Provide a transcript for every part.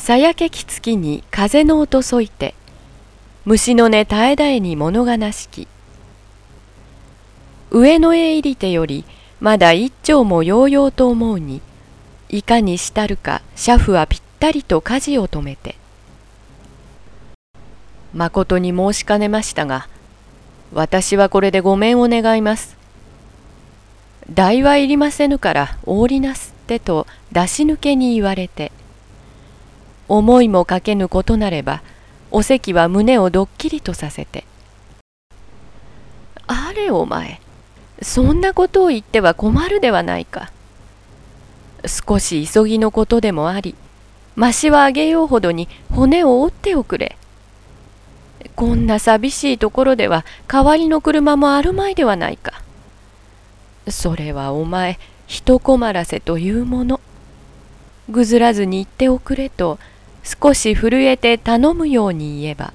さやけき月に風の音そいて虫の音絶え絶えに物悲しき。上野へ入りてよりまだ一丁もようようと思うにいかにしたるか車夫はぴったりと舵を止めて。まことに申しかねましたが私はこれでごめんを願います。代はいりませぬからおりなすってと出し抜けに言われて。思いもかけぬことなればお関は胸をどっきりとさせて「あれお前そんなことを言っては困るではないか」少し急ぎのことでもありましはあげようほどに骨を折っておくれ。こんな寂しいところでは代わりの車もあるまいではないか。それはお前人困らせというもの。ぐずらずに言っておくれと少し震えて頼むように言えば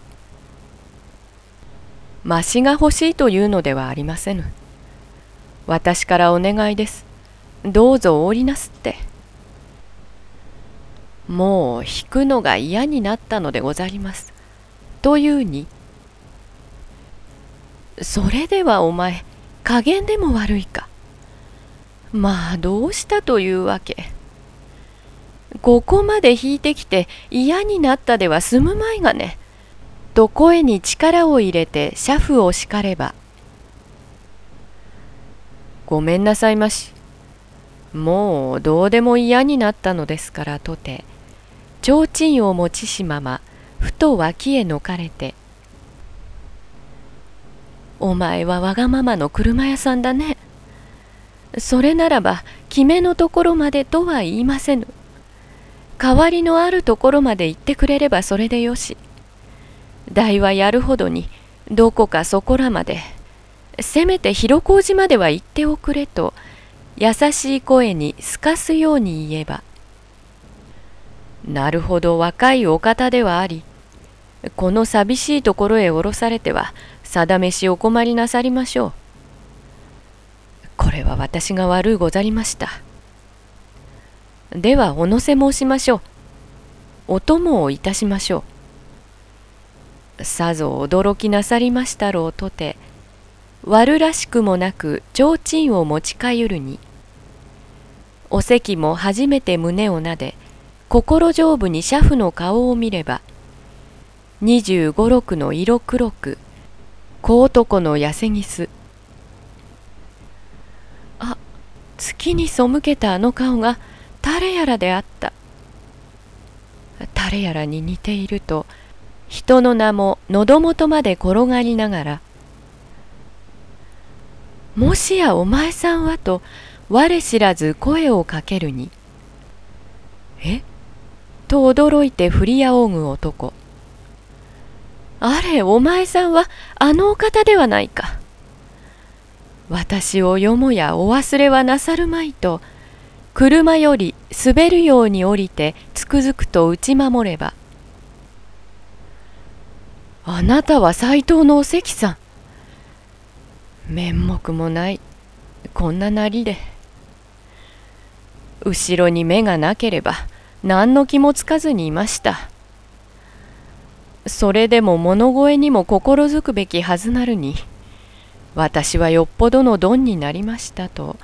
ましが欲しいというのではありませぬ。私からお願いです。どうぞお降りなすって。もう引くのが嫌になったのでござります。というにそれではお前加減でも悪いか。まあどうしたというわけ。ここまで引いてきて嫌になったでは済むまいがね。と声に力を入れて車夫を叱れば。ごめんなさいまし。もうどうでも嫌になったのですからとて。提灯を持ちしままふと脇へのかれて「お前はわがままの車屋さんだね。それならば決めのところまでとは言いませぬ。代わりのあるところまで行ってくれればそれでよし。代はやるほどにどこかそこらまでせめて広小路までは行っておくれと優しい声にすかすように言えば。なるほど若いお方ではありこの寂しいところへ降ろされては定めしお困りなさりましょう。これは私が悪うござりました。ではお乗せ申しましょう。お供をいたしましょう。さぞ驚きなさりましたろうとて悪らしくもなく提灯を持ちかゆるに。お関も初めて胸をなで心丈夫に車夫の顔を見れば二十五六の色黒く小男の痩せぎす。あ月に背けたあの顔が誰やらであった。誰やらに似ていると人の名も喉元まで転がりながら「もしやお前さんは」と我知らず声をかけるに「え？と驚いて振り仰ぐ男。あれお前さんはあのお方ではないか。私をよもやお忘れはなさるまいと車より滑るように降りてつくづくと打ち守れば。あなたは斎藤のお関さん。面目もない。こんななりで。後ろに目がなければ何の気もつかずにいました。それでも物声にも心づくべきはずなるに私はよっぽどのドンになりましたと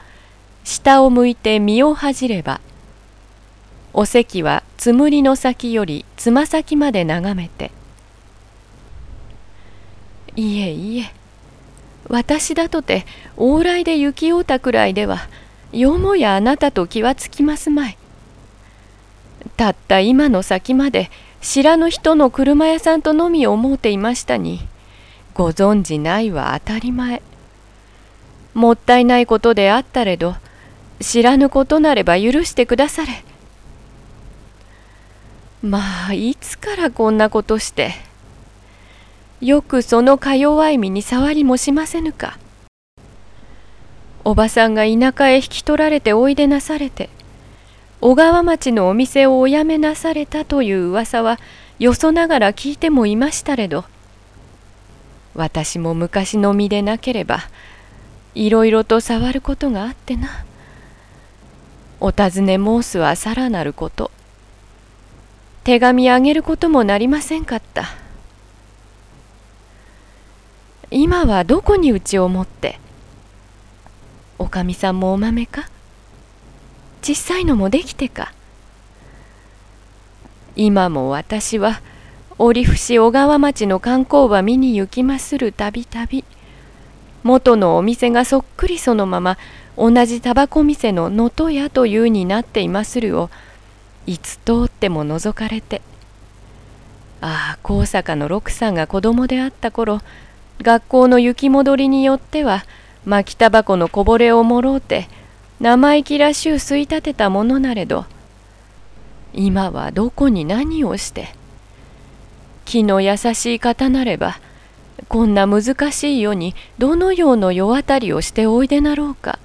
下を向いて身を恥じればお関はつむりの先よりつま先まで眺めて「いえいえ私だとて往来で雪おたくらいではよもやあなたと気はつきますまい。たった今の先まで知らぬ人の車屋さんとのみ思うていましたにご存じないは当たり前もったいないことであったれど知らぬことなれば許してくだされ。まあいつからこんなことしてよくそのか弱い身に触りもしませぬか。おばさんが田舎へ引き取られておいでなされて小川町のお店をお辞めなされたという噂はよそながら聞いてもいましたれど私も昔の身でなければいろいろと触ることがあってな。お尋ね申すはさらなること。手紙あげることもなりませんかった。今はどこにうちを持って。おかみさんもお豆か。小さいのもできてか。今も私は折伏小川町の観光場見に行きまするたびたび。元のお店がそっくりそのまま同じタバコ店の能登屋というになっていまするをいつ通っても覗かれてああ高坂の六さんが子供であった頃学校の行き戻りによっては巻きタバコのこぼれをもろうて生意気らしゅう吸い立てたものなれど今はどこに何をして気の優しい方なればこんな難しい世にどのような世渡りをしておいでなろうか。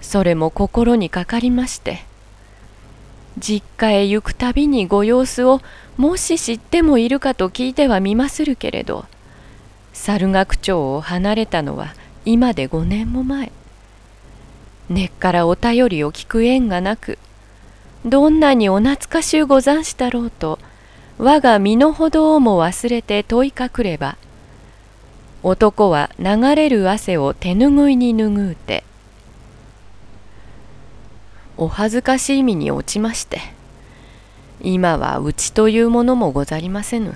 それも心にかかりまして実家へ行くたびにご様子をもし知ってもいるかと聞いてはみまするけれど猿楽町を離れたのは今で5年も前。根っからお便りを聞く縁がなくどんなにお懐かしゅうござんしたろうと我が身の程をも忘れて問いかくれば男は流れる汗を手ぬぐいに拭うてお恥ずかしい身に落ちまして今はうちというものもござりませぬ。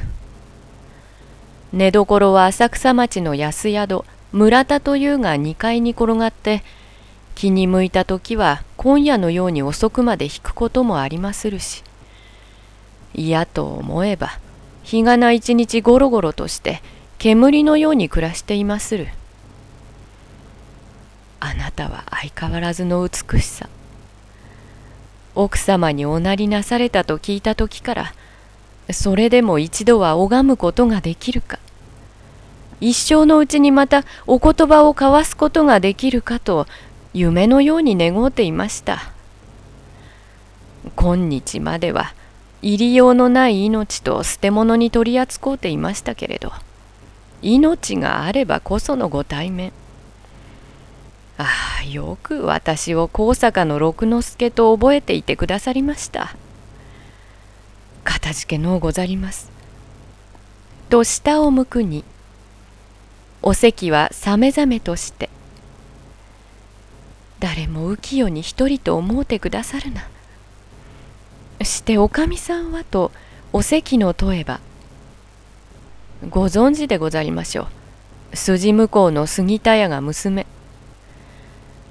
寝所は浅草町の安宿村田というが2階に転がって気に向いた時は今夜のように遅くまで引くこともありまするし嫌と思えば日がな一日ゴロゴロとして煙のように暮らしていまする。あなたは相変わらずの美しさ。奥様におなりなされたと聞いた時からそれでも一度は拝むことができるか。一生のうちにまたお言葉を交わすことができるかと夢のように願うていました。今日までは入りようのない命と捨て物に取り扱うていましたけれど。命があればこそのご対面。ああよく私を高坂の六之助と覚えていてくださりました。かたじけのうござります。と下を向くにお席はさめざめとして誰も浮世に一人と思うてくださるな。しておかみさんはとお席の問えばご存知でござりましょう。筋向こうの杉田屋が娘。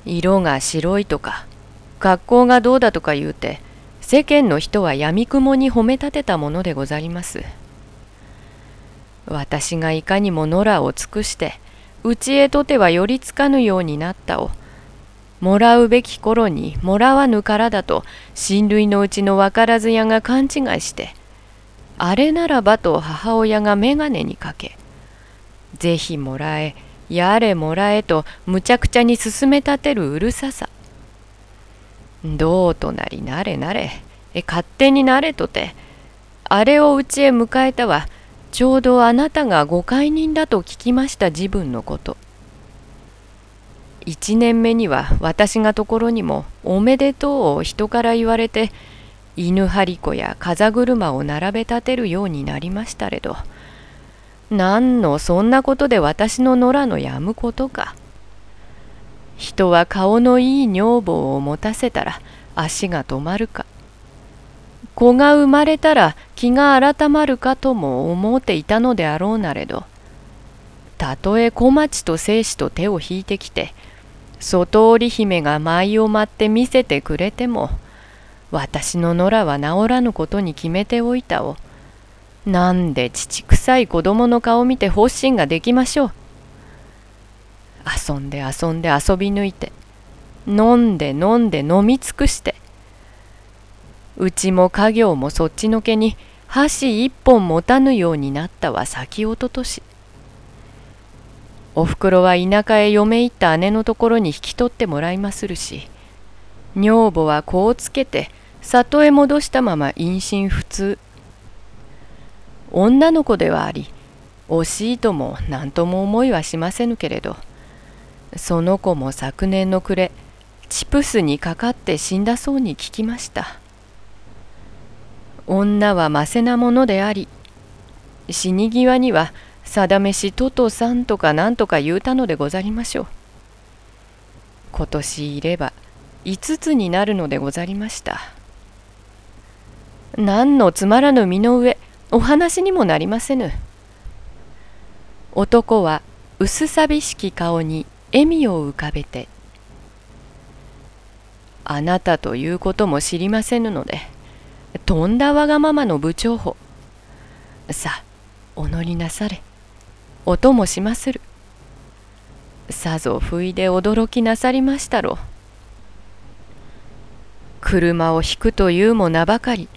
色が白いとか格好がどうだとか言うて世間の人はやみくもに褒め立てたものでござります。私がいかにも野良を尽くしてうちへとては寄りつかぬようになったをもらうべき頃にもらわぬからだと親類のうちの分からず屋が勘違いしてあれならばと母親が眼鏡にかけぜひもらえやれもらえとむちゃくちゃに進め立てるうるささどうとなりなれなれえ勝手になれとてあれをうちへ迎えたはちょうどあなたがご解任だと聞きました自分のこと。1年目には私がところにもおめでとうを人から言われて犬張り子や風車を並べ立てるようになりましたれど。何のそんなことで私の野良のやむことか。人は顔のいい女房を持たせたら足が止まるか。子が生まれたら気が改まるかとも思うていたのであろうなれどたとえ小町と生死と手を引いてきて外織姫が舞を待って見せてくれても私の野良は治らぬことに決めておいたを。なんで父臭い子供の顔見て方針ができましょう。遊んで遊んで遊び抜いて飲んで飲んで飲み尽くしてうちも家業もそっちのけに箸一本持たぬようになったは先おととしおふくろは田舎へ嫁行った姉のところに引き取ってもらいまするし女房は子をつけて里へ戻したまま妊娠普通。女の子ではあり惜しいとも何とも思いはしませぬけれどその子も昨年の暮れチプスにかかって死んだそうに聞きました。女はませなものであり死に際には定めしととさんとかなんとか言うたのでござりましょう。今年いれば5つになるのでござりました。何のつまらぬ身の上お話にもなりませぬ。男は薄寂しき顔に笑みを浮かべて「あなたということも知りませぬのでとんだわがままの部長補さあお乗りなされ。音もしまする。さぞ不意で驚きなさりましたろう。車を引くというも名ばかり。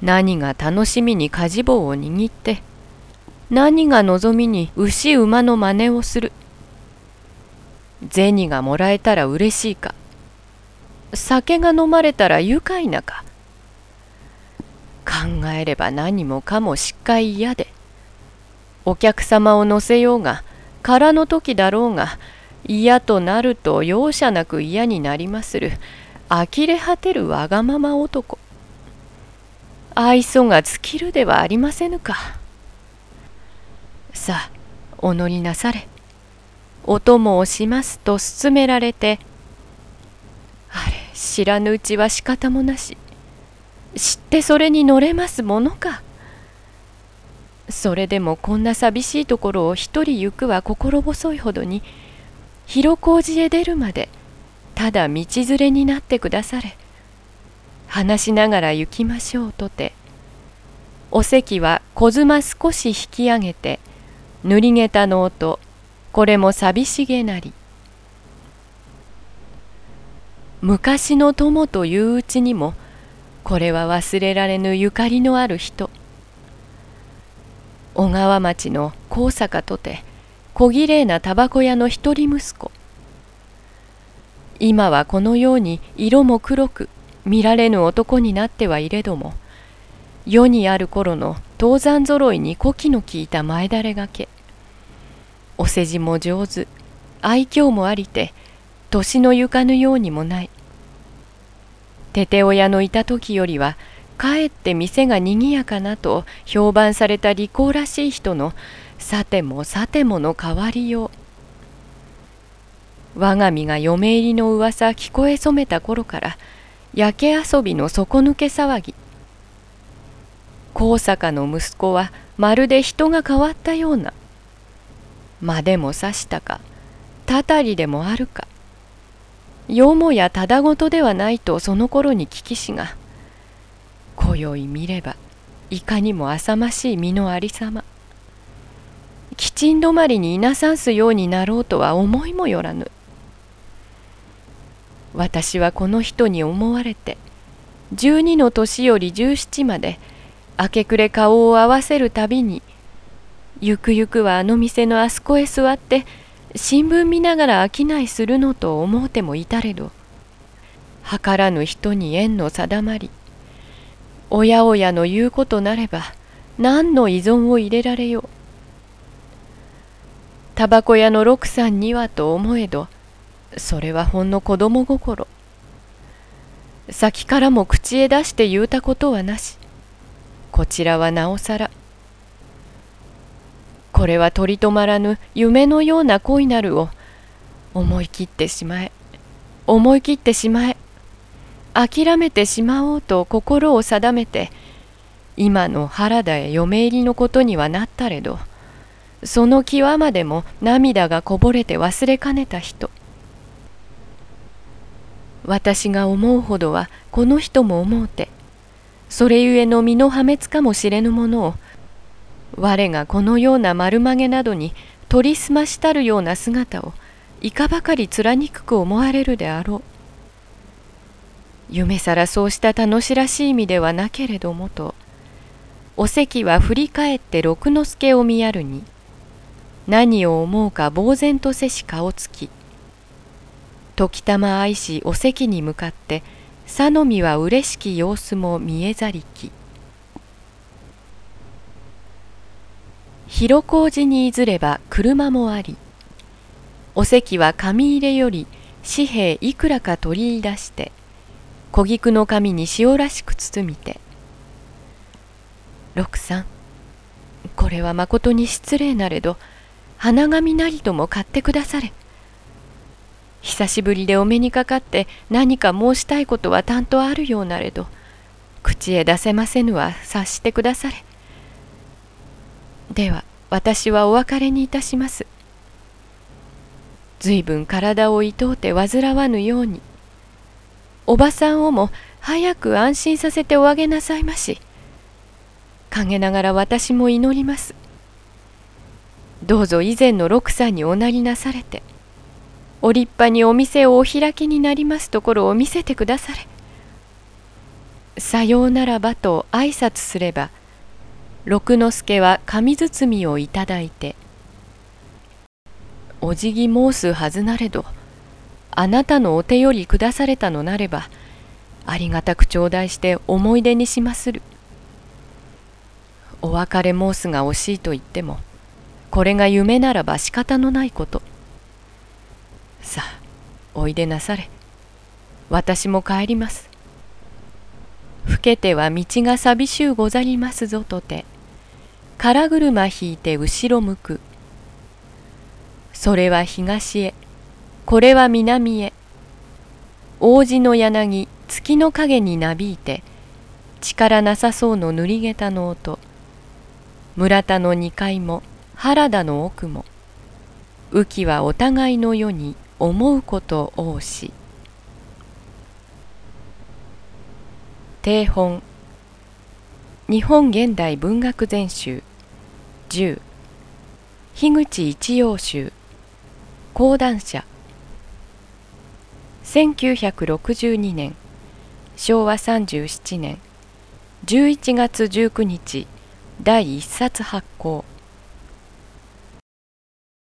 何が楽しみに舵棒を握って何が望みに牛馬の真似をする。銭がもらえたら嬉しいか。酒が飲まれたら愉快なか。考えれば何もかもしっかい嫌で。お客様を乗せようが空の時だろうが嫌となると容赦なく嫌になりまする呆れ果てるわがまま男。愛想が尽きるではありませぬか。さあお乗りなされ。お供をしますと勧められてあれ知らぬうちは仕方もなし。知ってそれに乗れますものか。それでもこんな寂しいところを一人行くは心細いほどに広小路へ出るまでただ道連れになってくだされ。話しながら行きましょうとてお席は小妻少し引き上げて塗り下駄の音これも寂しげなり。昔の友といううちにもこれは忘れられぬゆかりのある人。小川町の高坂とて小綺麗なタバコ屋の一人息子。今はこのように色も黒く見られぬ男になってはいれども世にある頃の登山ぞろいに古希の効いた前だれがけ。お世辞も上手愛嬌もありて年のゆかぬようにもない。てて親のいた時よりはかえって店がにぎやかなと評判された利口らしい人のさてもさてもの変わりよう。我が身が嫁入りの噂聞こえ染めた頃から焼け遊びの底抜け騒ぎ。高坂の息子はまるで人が変わったような。間でも刺したか。たたりでもあるか。よもやただごとではないとその頃に聞きしが今宵見ればいかにも浅ましい身のありさま。きちん止まりにいなさんすようになろうとは思いもよらぬ。私はこの人に思われて12の年より17まで明け暮れ顔を合わせるたびにゆくゆくはあの店のあそこへ座って新聞見ながら商いするのと思うてもいたれど図らぬ人に縁の定まり親親の言うことなれば何の依存を入れられよう。タバコ屋の六さんにはと思えどそれはほんの子供心。先からも口へ出して言うたことはなし。こちらはなおさら。これは取り留まらぬ夢のような恋なるを思い切ってしまえ。思い切ってしまえ。諦めてしまおうと心を定めて今の原田へ嫁入りのことにはなったれどその際までも涙がこぼれて忘れかねた人私が思うほどはこの人も思うてそれゆえの身の破滅かもしれぬものを我がこのような丸曲げなどに取りすましたるような姿をいかばかり貫くく思われるであろう。夢さらそうした楽しらしい意味ではなけれどもと。お関は振り返って六之助を見やるに何を思うか呆然とせし顔つき。時たま愛しお関に向かって佐野美は嬉しき様子も見えざりき。広小路にいずれば車もありお関は紙入れより紙幣いくらか取り出して小菊の紙に塩らしく包みて。六さんこれはまことに失礼なれど花紙なりとも買ってくだされ。久しぶりでお目にかかって何か申したいことは担当あるようなれど口へ出せませぬは察してくだされ。では私はお別れにいたします。ずいぶん体を痛うて煩わぬように。おばさんをも早く安心させておあげなさいまし。陰ながら私も祈ります。どうぞ以前の六さんにおなりなされてお立派にお店をお開きになりますところを見せてくだされ。さようならばと挨拶すれば六之助は紙包みをいただいて「お辞儀申すはずなれどあなたのお手より下されたのなればありがたく頂戴して思い出にしまする」お別れ申すが惜しいと言ってもこれが夢ならば仕方のないこと。さあおいでなされ。私も帰ります。老けては道が寂しゅうござりますぞとて空車引いて後ろ向く。それは東へ。これは南へ。王子の柳月の影になびいて力なさそうの塗り下駄の音。村田の二階も原田の奥も雨季はお互いの世に思うこと多し。定本。日本現代文学全集。10樋口一葉集。講談社。1962年昭和37年11月19日第1冊発行。